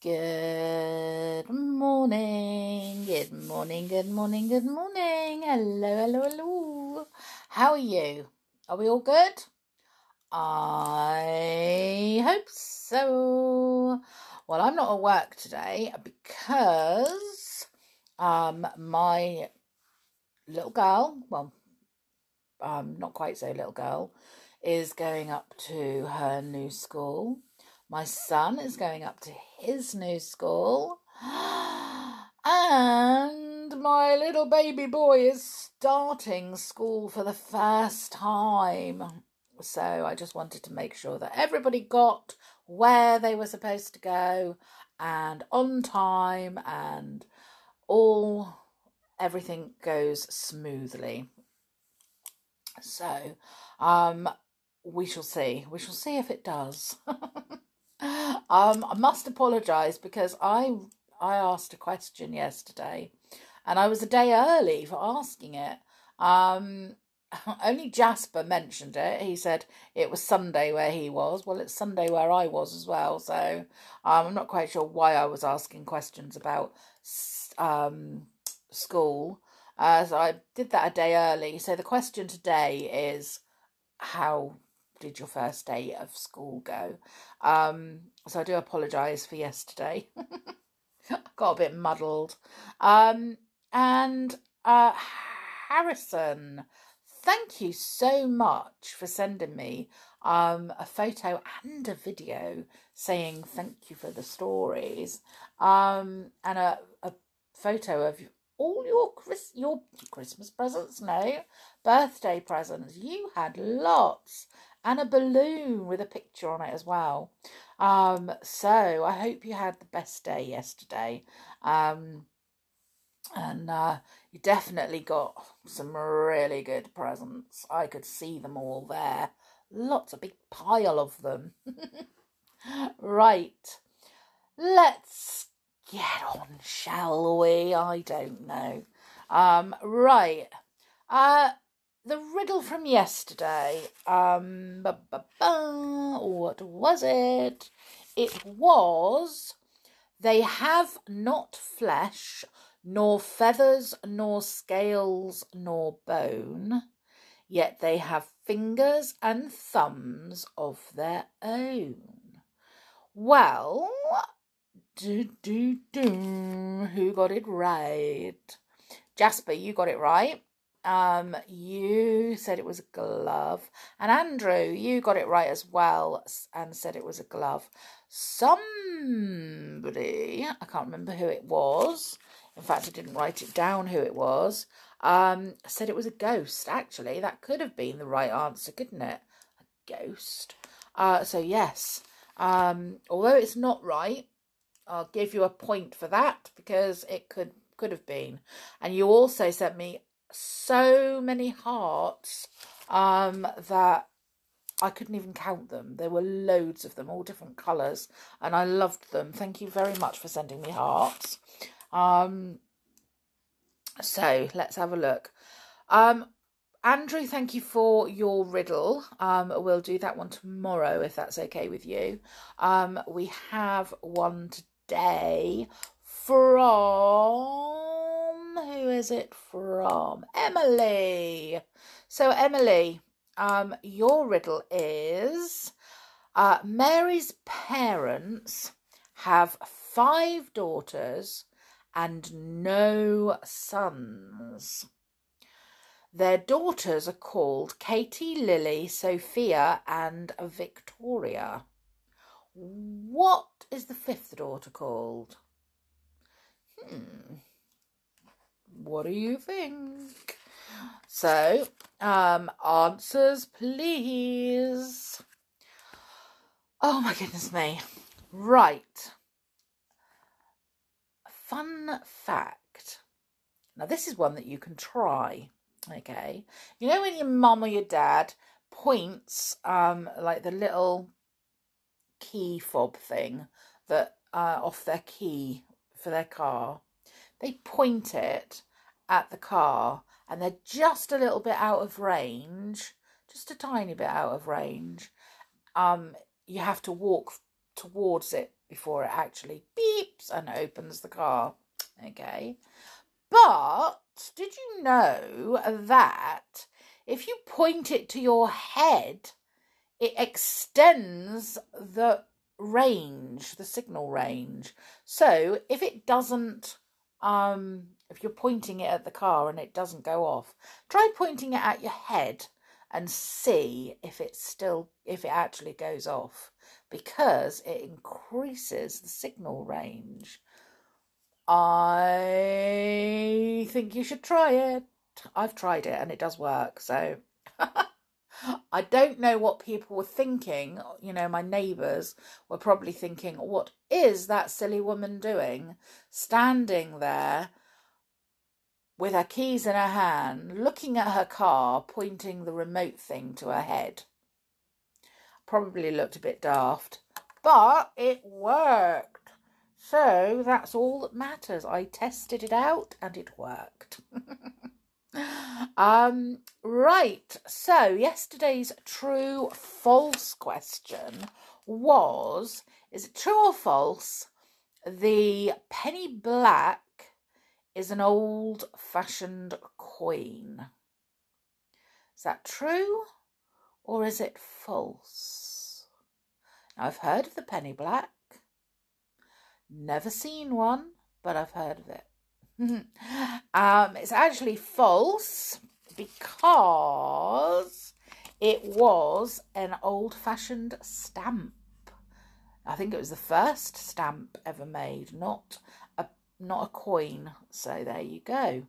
Good morning, good morning, good morning, good morning. Hello, hello, hello. How are you? Are we all good? I hope so. Well, I'm not at work today because um my little girl, well, um not quite so little girl, is going up to her new school my son is going up to his new school. And my little baby boy is starting school for the first time. So I just wanted to make sure that everybody got where they were supposed to go and on time and all everything goes smoothly. So um we shall see. We shall see if it does. Um, I must apologise because I I asked a question yesterday, and I was a day early for asking it. Um, only Jasper mentioned it. He said it was Sunday where he was. Well, it's Sunday where I was as well. So um, I'm not quite sure why I was asking questions about um, school. Uh, so I did that a day early. So the question today is how did your first day of school go? Um, so I do apologise for yesterday. Got a bit muddled. Um, and uh, Harrison, thank you so much for sending me um, a photo and a video saying thank you for the stories um, and a, a photo of all your Chris your Christmas presents, no birthday presents. You had lots, and a balloon with a picture on it as well. Um, so I hope you had the best day yesterday. Um, and uh, you definitely got some really good presents. I could see them all there. Lots, a big pile of them. right, let's get on, shall we? I don't know. Um, right. Uh, the riddle from yesterday. Um, ba, ba, ba, what was it? It was they have not flesh, nor feathers, nor scales, nor bone, yet they have fingers and thumbs of their own. Well, do do do, who got it right? Jasper, you got it right. Um, you said it was a glove, and Andrew, you got it right as well, and said it was a glove. Somebody, I can't remember who it was. In fact, I didn't write it down who it was. Um, said it was a ghost. Actually, that could have been the right answer, couldn't it? A ghost. Uh, so yes. Um, although it's not right, I'll give you a point for that because it could could have been. And you also sent me so many hearts um, that I couldn't even count them. There were loads of them, all different colours, and I loved them. Thank you very much for sending me hearts. Um, so let's have a look. Um, Andrew, thank you for your riddle. Um, we'll do that one tomorrow if that's okay with you. Um, we have one today from is it from? Emily. So, Emily, um, your riddle is uh, Mary's parents have five daughters and no sons. Their daughters are called Katie, Lily, Sophia, and Victoria. What is the fifth daughter called? Hmm. What do you think? So, um, answers, please. Oh my goodness me. Right. Fun fact. Now, this is one that you can try. Okay. You know when your mum or your dad points, um, like the little key fob thing that uh, off their key for their car, they point it at the car and they're just a little bit out of range, just a tiny bit out of range, um, you have to walk towards it before it actually beeps and opens the car. Okay. But did you know that if you point it to your head, it extends the range, the signal range. So if it doesn't, um, if you're pointing it at the car and it doesn't go off, try pointing it at your head and see if it still, if it actually goes off because it increases the signal range. I think you should try it. I've tried it and it does work. So I don't know what people were thinking. You know, my neighbours were probably thinking, what is that silly woman doing? Standing there with her keys in her hand, looking at her car, pointing the remote thing to her head. Probably looked a bit daft, but it worked. So that's all that matters. I tested it out and it worked. um, right. So yesterday's true false question was is it true or false? The penny black is an old fashioned coin. Is that true or is it false? Now, I've heard of the penny black. Never seen one, but I've heard of it. um, it's actually false because it was an old fashioned stamp. I think it was the first stamp ever made, not a not a coin. So there you go.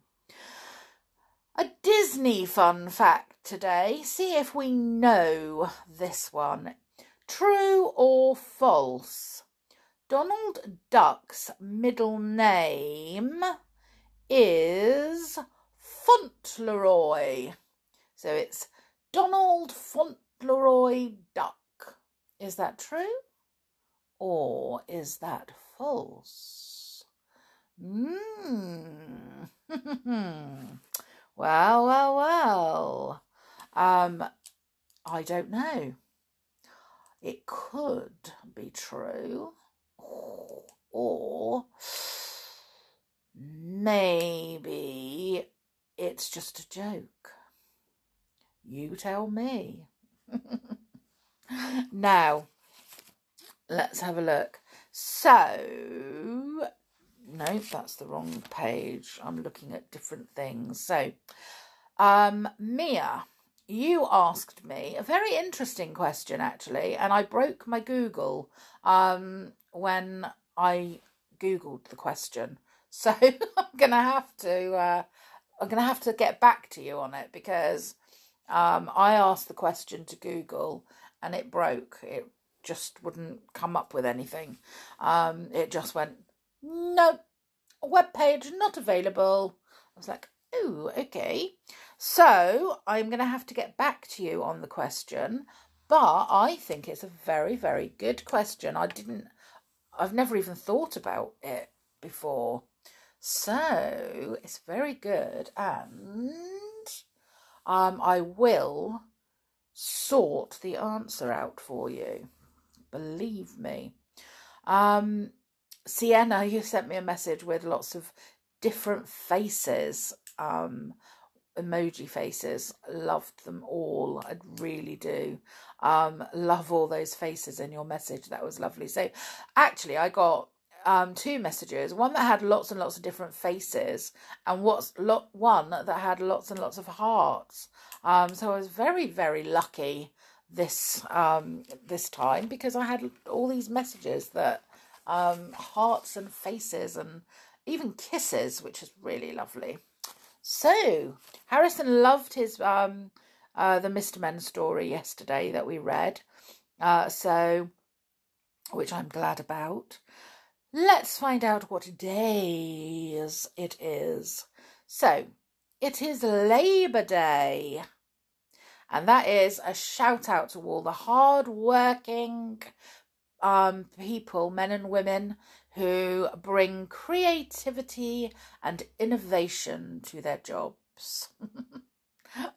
A Disney fun fact today. See if we know this one. True or false? Donald Duck's middle name is Fauntleroy. So it's Donald Fauntleroy Duck. Is that true? Or is that false? Hmm. well, well, well. Um, I don't know. It could be true or maybe it's just a joke. You tell me. now, let's have a look. So, no, that's the wrong page. I'm looking at different things. So, um, Mia, you asked me a very interesting question actually, and I broke my Google. Um, when I googled the question. So I'm gonna have to uh, I'm gonna have to get back to you on it because um, I asked the question to Google and it broke. It just wouldn't come up with anything. Um, it just went no web page not available. I was like, oh, okay. So I'm to have to get back to you on the question, but I think it's a very, very good question. I didn't I've never even thought about it before. So it's very good, and um, I will sort the answer out for you. Believe me. Um, Sienna, you sent me a message with lots of different faces, um, emoji faces. Loved them all. I really do. Um, love all those faces in your message. That was lovely. So, actually, I got um, two messages. One that had lots and lots of different faces, and what's lot one that had lots and lots of hearts. Um, so I was very very lucky this um this time because I had all these messages that um hearts and faces and even kisses, which is really lovely. So Harrison loved his um uh, the Mr. Men story yesterday that we read. Uh, so, which I'm glad about. Let's find out what days it is. So, it is Labour Day. And that is a shout out to all the hard working um, people, men and women, who bring creativity and innovation to their jobs.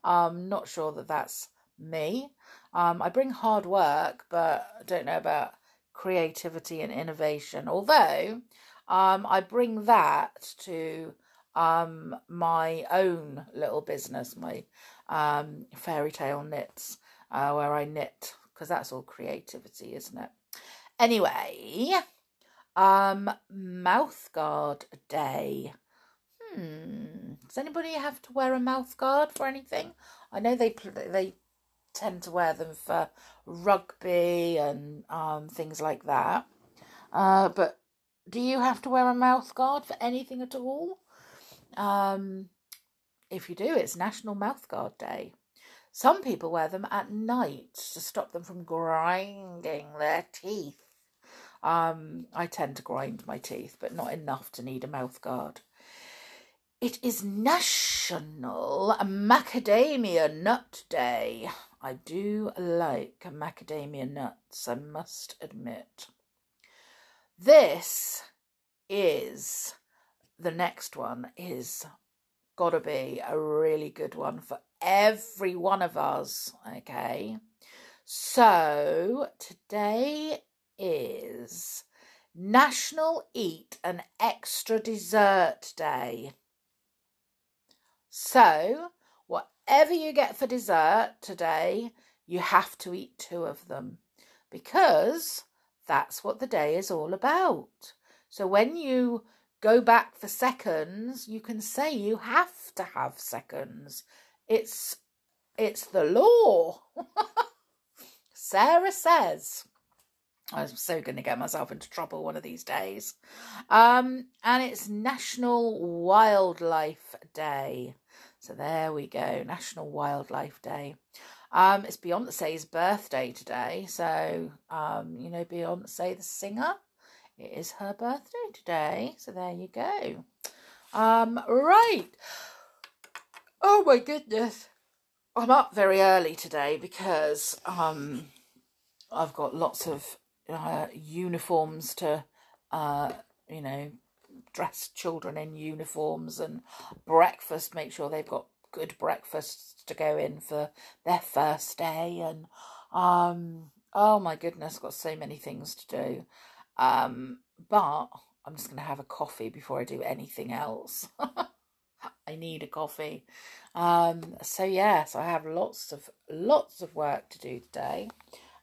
I'm not sure that that's me. Um, I bring hard work, but I don't know about creativity and innovation. Although um, I bring that to um, my own little business, my um, fairy tale knits, uh, where I knit because that's all creativity, isn't it? Anyway, um, mouth guard day. Hmm. Does anybody have to wear a mouth guard for anything? I know they they tend to wear them for rugby and um, things like that. Uh, but do you have to wear a mouth guard for anything at all? Um, if you do, it's National Mouth Guard Day. Some people wear them at night to stop them from grinding their teeth. Um, I tend to grind my teeth, but not enough to need a mouth guard. It is National Macadamia Nut Day. I do like macadamia nuts, I must admit. This is the next one is gotta be a really good one for every one of us. Okay, so today is National Eat an Extra Dessert Day. So, whatever you get for dessert today, you have to eat two of them because that's what the day is all about. So, when you go back for seconds, you can say you have to have seconds. It's it's the law. Sarah says. I'm so going to get myself into trouble one of these days. Um, and it's National Wildlife Day. So there we go, National Wildlife Day. Um, it's Beyonce's birthday today. So, um, you know, Beyonce, the singer, it is her birthday today. So there you go. Um, right. Oh my goodness. I'm up very early today because um, I've got lots of uh, uniforms to, uh, you know, dress children in uniforms and breakfast, make sure they've got good breakfasts to go in for their first day. And, um, oh my goodness, got so many things to do. Um, but I'm just going to have a coffee before I do anything else. I need a coffee. Um, so yes, I have lots of lots of work to do today.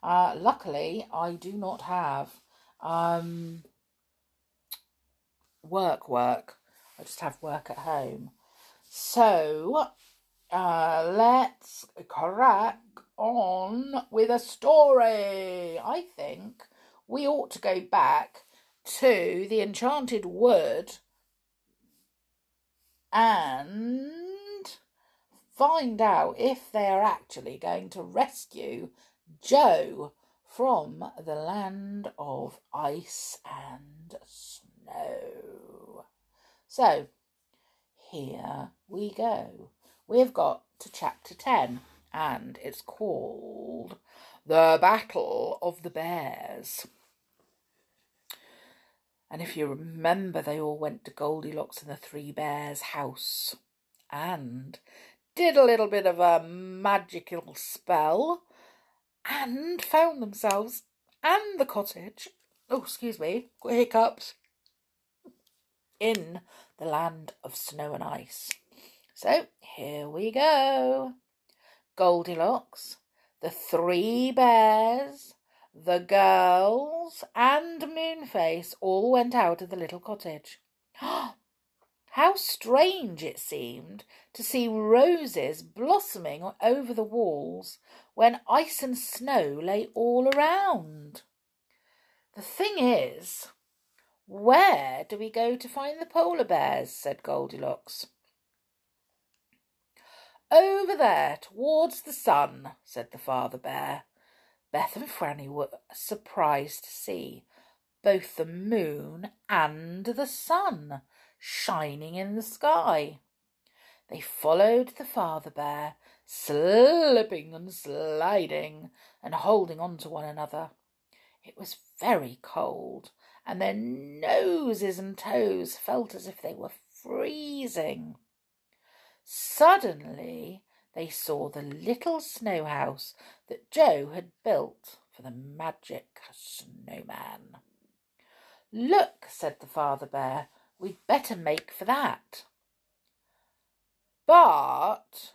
Uh, luckily, I do not have um, work work. I just have work at home. So uh, let's crack on with a story. I think we ought to go back to the Enchanted Wood and find out if they are actually going to rescue Joe from the land of ice and snow. So, here we go. We've got to chapter 10, and it's called The Battle of the Bears. And if you remember, they all went to Goldilocks and the Three Bears' house and did a little bit of a magical spell and found themselves and the cottage. Oh, excuse me, hiccups. In the land of snow and ice. So here we go. Goldilocks, the three bears, the girls and Moonface all went out of the little cottage. How strange it seemed to see roses blossoming over the walls when ice and snow lay all around. The thing is, where do we go to find the polar bears? said Goldilocks. Over there, towards the sun, said the father bear. Beth and Franny were surprised to see both the moon and the sun shining in the sky. They followed the father bear, slipping and sliding and holding on to one another. It was very cold, and their noses and toes felt as if they were freezing. Suddenly, they saw the little snow house that Joe had built for the magic snowman. Look, said the father bear, we'd better make for that. But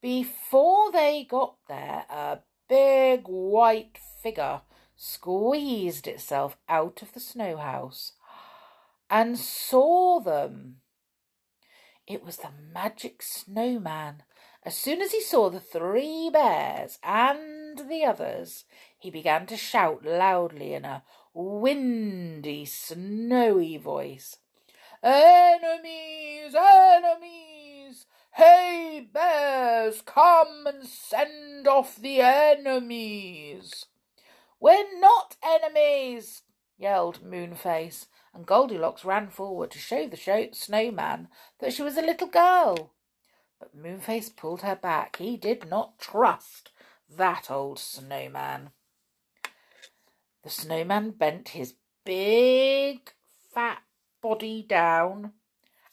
before they got there, a big white figure squeezed itself out of the snow house and saw them. It was the magic snowman. As soon as he saw the three bears and the others, he began to shout loudly in a windy, snowy voice. Enemies, enemies! Hey, bears, come and send off the enemies! We're not enemies, yelled Moonface, and Goldilocks ran forward to show the show- snowman that she was a little girl. But Moonface pulled her back. He did not trust that old snowman. The snowman bent his big fat body down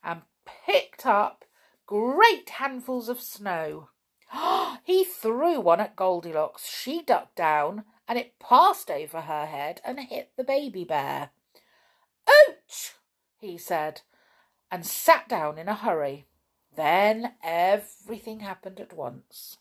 and picked up great handfuls of snow. he threw one at Goldilocks. She ducked down and it passed over her head and hit the baby bear. Ouch! he said, and sat down in a hurry. Then everything happened at once.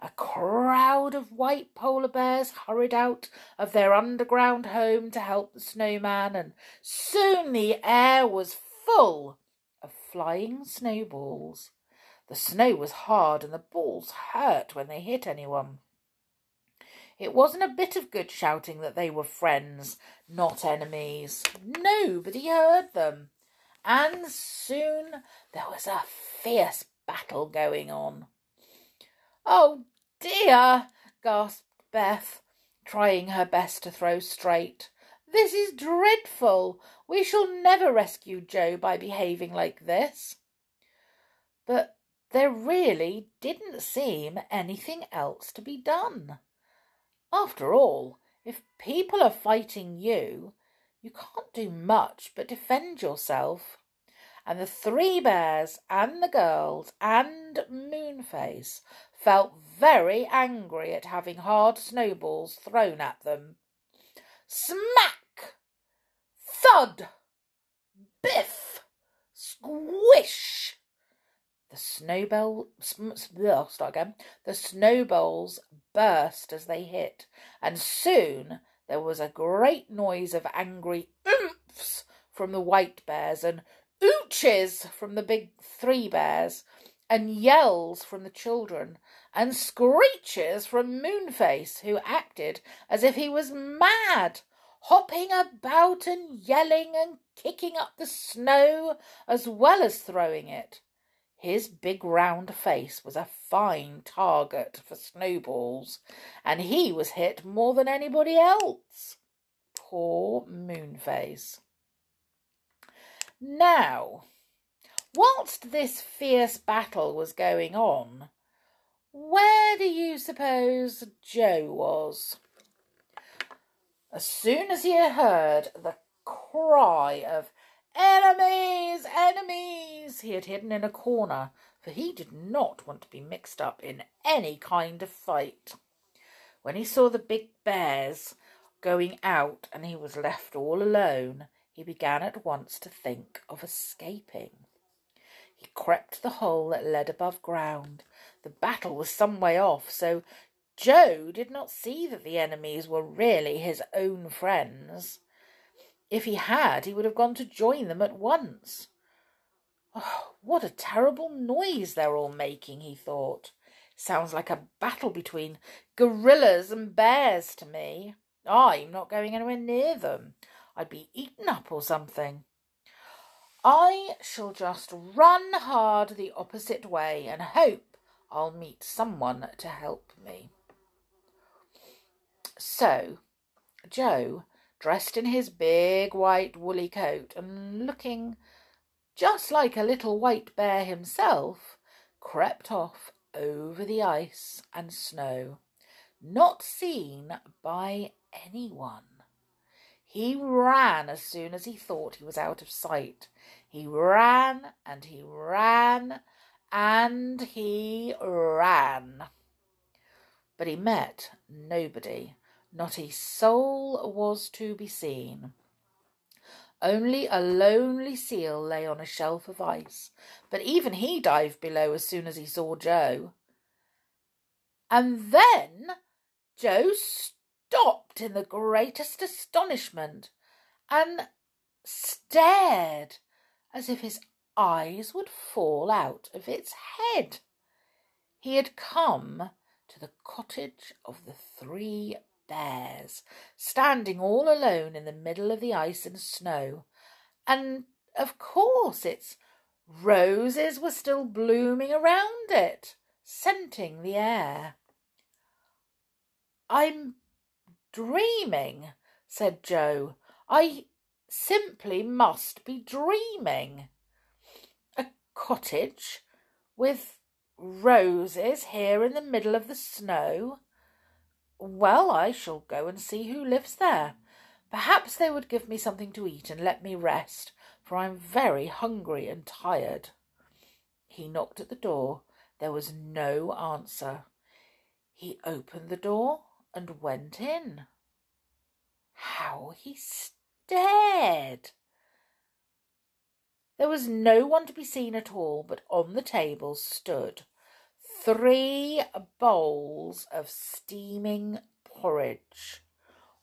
A crowd of white polar bears hurried out of their underground home to help the snowman, and soon the air was full of flying snowballs. The snow was hard and the balls hurt when they hit anyone. It wasn't a bit of good shouting that they were friends, not enemies. Nobody heard them. And soon there was a fierce battle going on. Oh dear, gasped Beth, trying her best to throw straight. This is dreadful. We shall never rescue Joe by behaving like this. But there really didn't seem anything else to be done. After all, if people are fighting you, you can't do much but defend yourself. And the three bears and the girls and Moonface felt very angry at having hard snowballs thrown at them. Smack! Thud! Biff! Squish! The snowball, start again. The snowballs burst as they hit, and soon there was a great noise of angry oomphs from the white bears and ooches from the big three bears, and yells from the children, and screeches from Moonface, who acted as if he was mad, hopping about and yelling and kicking up the snow as well as throwing it. His big round face was a fine target for snowballs, and he was hit more than anybody else. Poor Moonface. Now, whilst this fierce battle was going on, where do you suppose Joe was? As soon as he heard the cry of Enemies! Enemies! He had hidden in a corner, for he did not want to be mixed up in any kind of fight. When he saw the big bears going out and he was left all alone, he began at once to think of escaping. He crept to the hole that led above ground. The battle was some way off, so Joe did not see that the enemies were really his own friends. If he had, he would have gone to join them at once. Oh, what a terrible noise they're all making, he thought. Sounds like a battle between gorillas and bears to me. I'm not going anywhere near them. I'd be eaten up or something. I shall just run hard the opposite way and hope I'll meet someone to help me. So, Joe dressed in his big white woolly coat and looking just like a little white bear himself, crept off over the ice and snow, not seen by anyone. He ran as soon as he thought he was out of sight. He ran and he ran and he ran. But he met nobody not a soul was to be seen. Only a lonely seal lay on a shelf of ice, but even he dived below as soon as he saw Joe. And then Joe stopped in the greatest astonishment and stared as if his eyes would fall out of its head. He had come to the cottage of the three bears, standing all alone in the middle of the ice and snow. And of course its roses were still blooming around it, scenting the air. I'm dreaming, said Joe. I simply must be dreaming. A cottage with roses here in the middle of the snow. Well, I shall go and see who lives there. Perhaps they would give me something to eat and let me rest, for I am very hungry and tired. He knocked at the door. There was no answer. He opened the door and went in. How he stared! There was no one to be seen at all, but on the table stood three bowls of steaming porridge.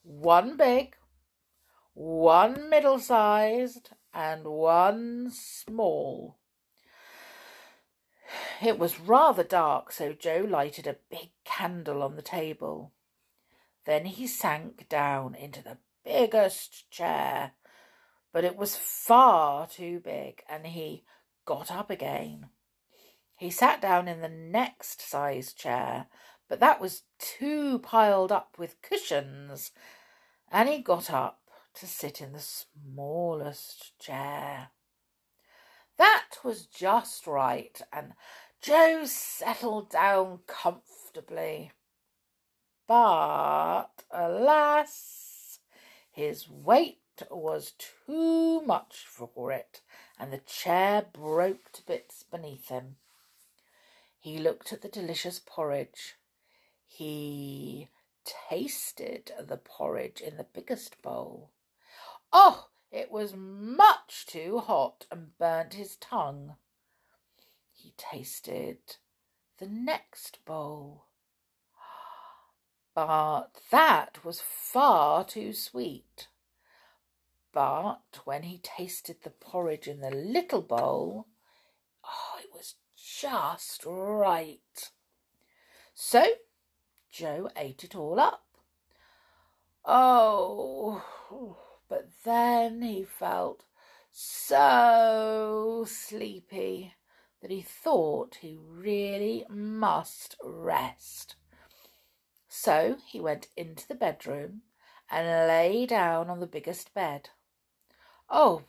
One big, one middle sized, and one small. It was rather dark, so Joe lighted a big candle on the table. Then he sank down into the biggest chair, but it was far too big, and he got up again. He sat down in the next sized chair, but that was too piled up with cushions, and he got up to sit in the smallest chair. That was just right, and Joe settled down comfortably. But alas, his weight was too much for it, and the chair broke to bits beneath him. He looked at the delicious porridge. He tasted the porridge in the biggest bowl. Oh, it was much too hot and burnt his tongue. He tasted the next bowl. But that was far too sweet. But when he tasted the porridge in the little bowl, just right. So Joe ate it all up. Oh, but then he felt so sleepy that he thought he really must rest. So he went into the bedroom and lay down on the biggest bed. Oh,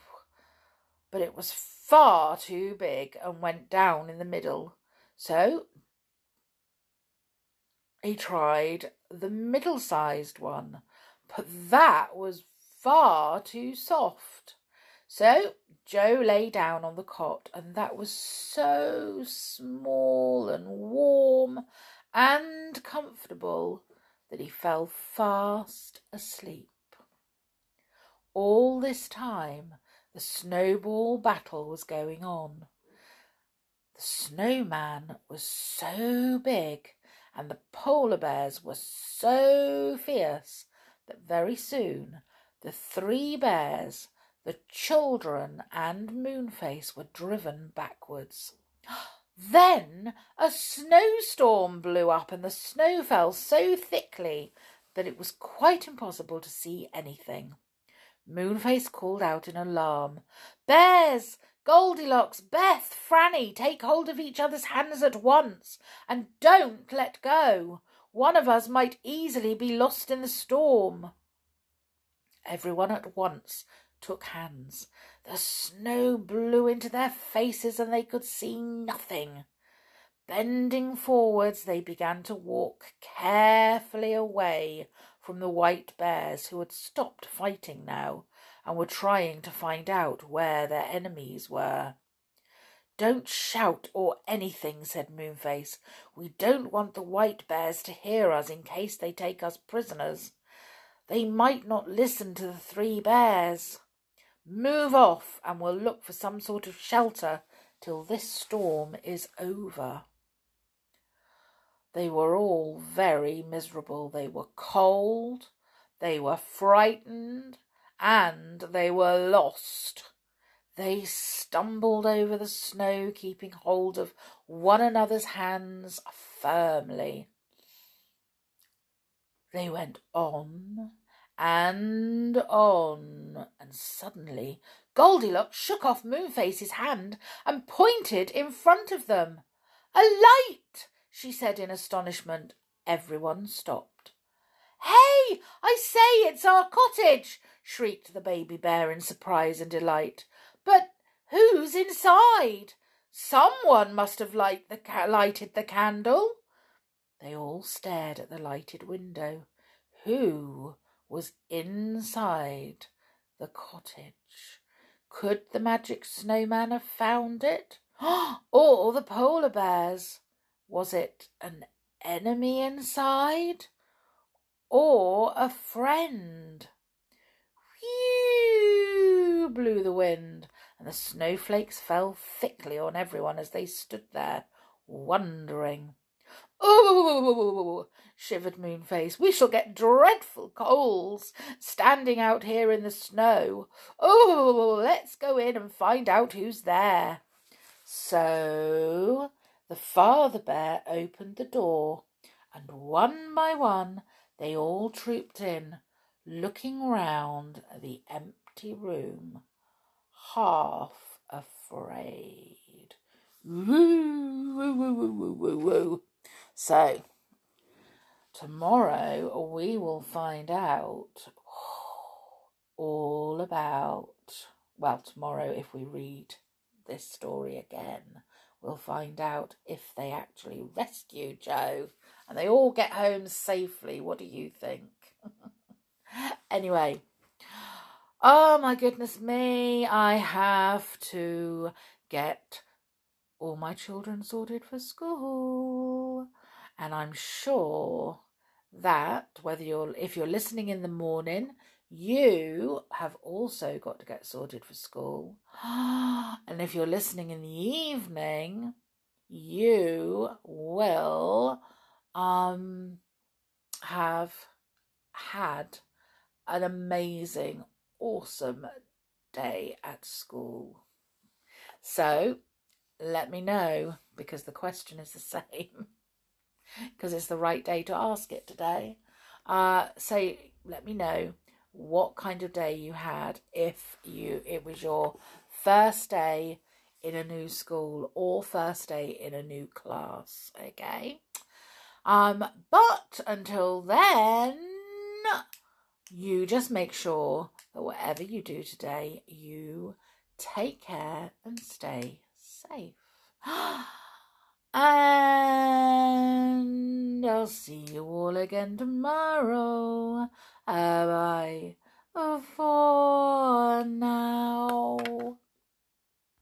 but it was far too big and went down in the middle. So he tried the middle sized one, but that was far too soft. So Joe lay down on the cot, and that was so small and warm and comfortable that he fell fast asleep. All this time the snowball battle was going on. The snowman was so big and the polar bears were so fierce that very soon the three bears, the children, and Moonface were driven backwards. Then a snowstorm blew up and the snow fell so thickly that it was quite impossible to see anything. Moonface called out in alarm, Bears! Goldilocks, Beth, Franny, take hold of each other's hands at once and don't let go. One of us might easily be lost in the storm. Everyone at once took hands. The snow blew into their faces and they could see nothing. Bending forwards, they began to walk carefully away from the white bears who had stopped fighting now and were trying to find out where their enemies were. Don't shout or anything, said Moonface. We don't want the white bears to hear us in case they take us prisoners. They might not listen to the three bears. Move off, and we'll look for some sort of shelter till this storm is over. They were all very miserable. They were cold, they were frightened, and they were lost. They stumbled over the snow, keeping hold of one another's hands firmly. They went on and on, and suddenly Goldilocks shook off Moonface's hand and pointed in front of them. A light! She said in astonishment. Everyone stopped. Hey, I say, it's our cottage! shrieked the baby bear in surprise and delight. But who's inside? Someone must have light the ca- lighted the candle. They all stared at the lighted window. Who was inside the cottage? Could the magic snowman have found it? or the polar bears? Was it an enemy inside? Or a friend? Whew blew the wind, and the snowflakes fell thickly on everyone as they stood there, wondering. Oh, shivered Moonface, we shall get dreadful colds standing out here in the snow. Oh, let's go in and find out who's there. So the father bear opened the door, and one by one they all trooped in, looking round the empty room, half afraid. Woo, woo, woo, woo, woo, woo, woo. So, tomorrow we will find out all about, well, tomorrow if we read this story again, we'll find out if they actually rescue Joe and they all get home safely. What do you think? anyway, oh my goodness me, I have to get all my children sorted for school. And I'm sure that whether you're if you're listening in the morning, you have also got to get sorted for school. And if you're listening in the evening, you will um have had an amazing awesome day at school. So, let me know because the question is the same because it's the right day to ask it today. Uh, say, let me know what kind of day you had if you it was your first day in a new school or first day in a new class. Okay. Um, but until then, you just make sure that whatever you do today, you take care and stay safe. And I'll see you all again tomorrow. Bye bye for now.